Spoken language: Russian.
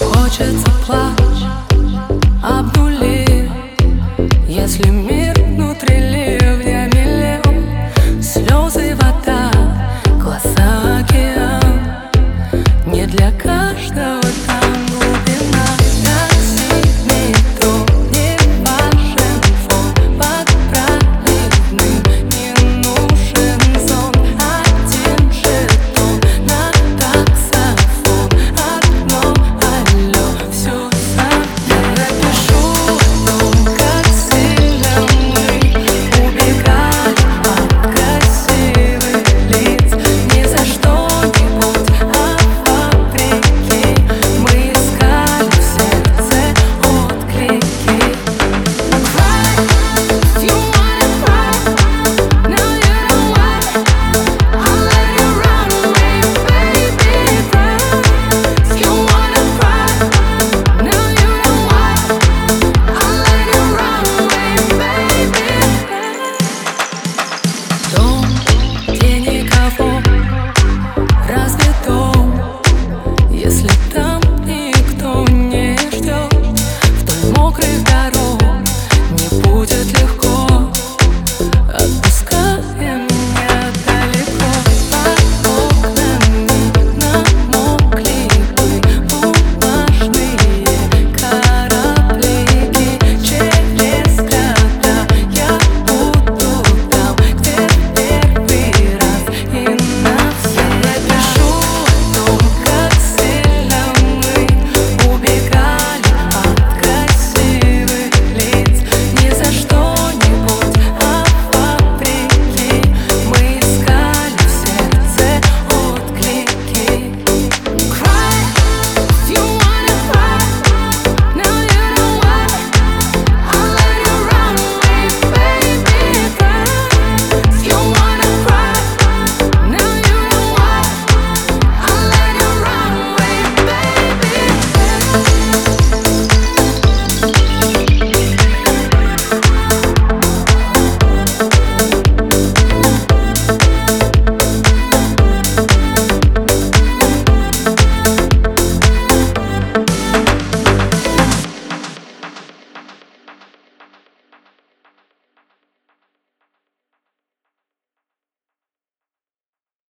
хочется плачь Обнули, если мне.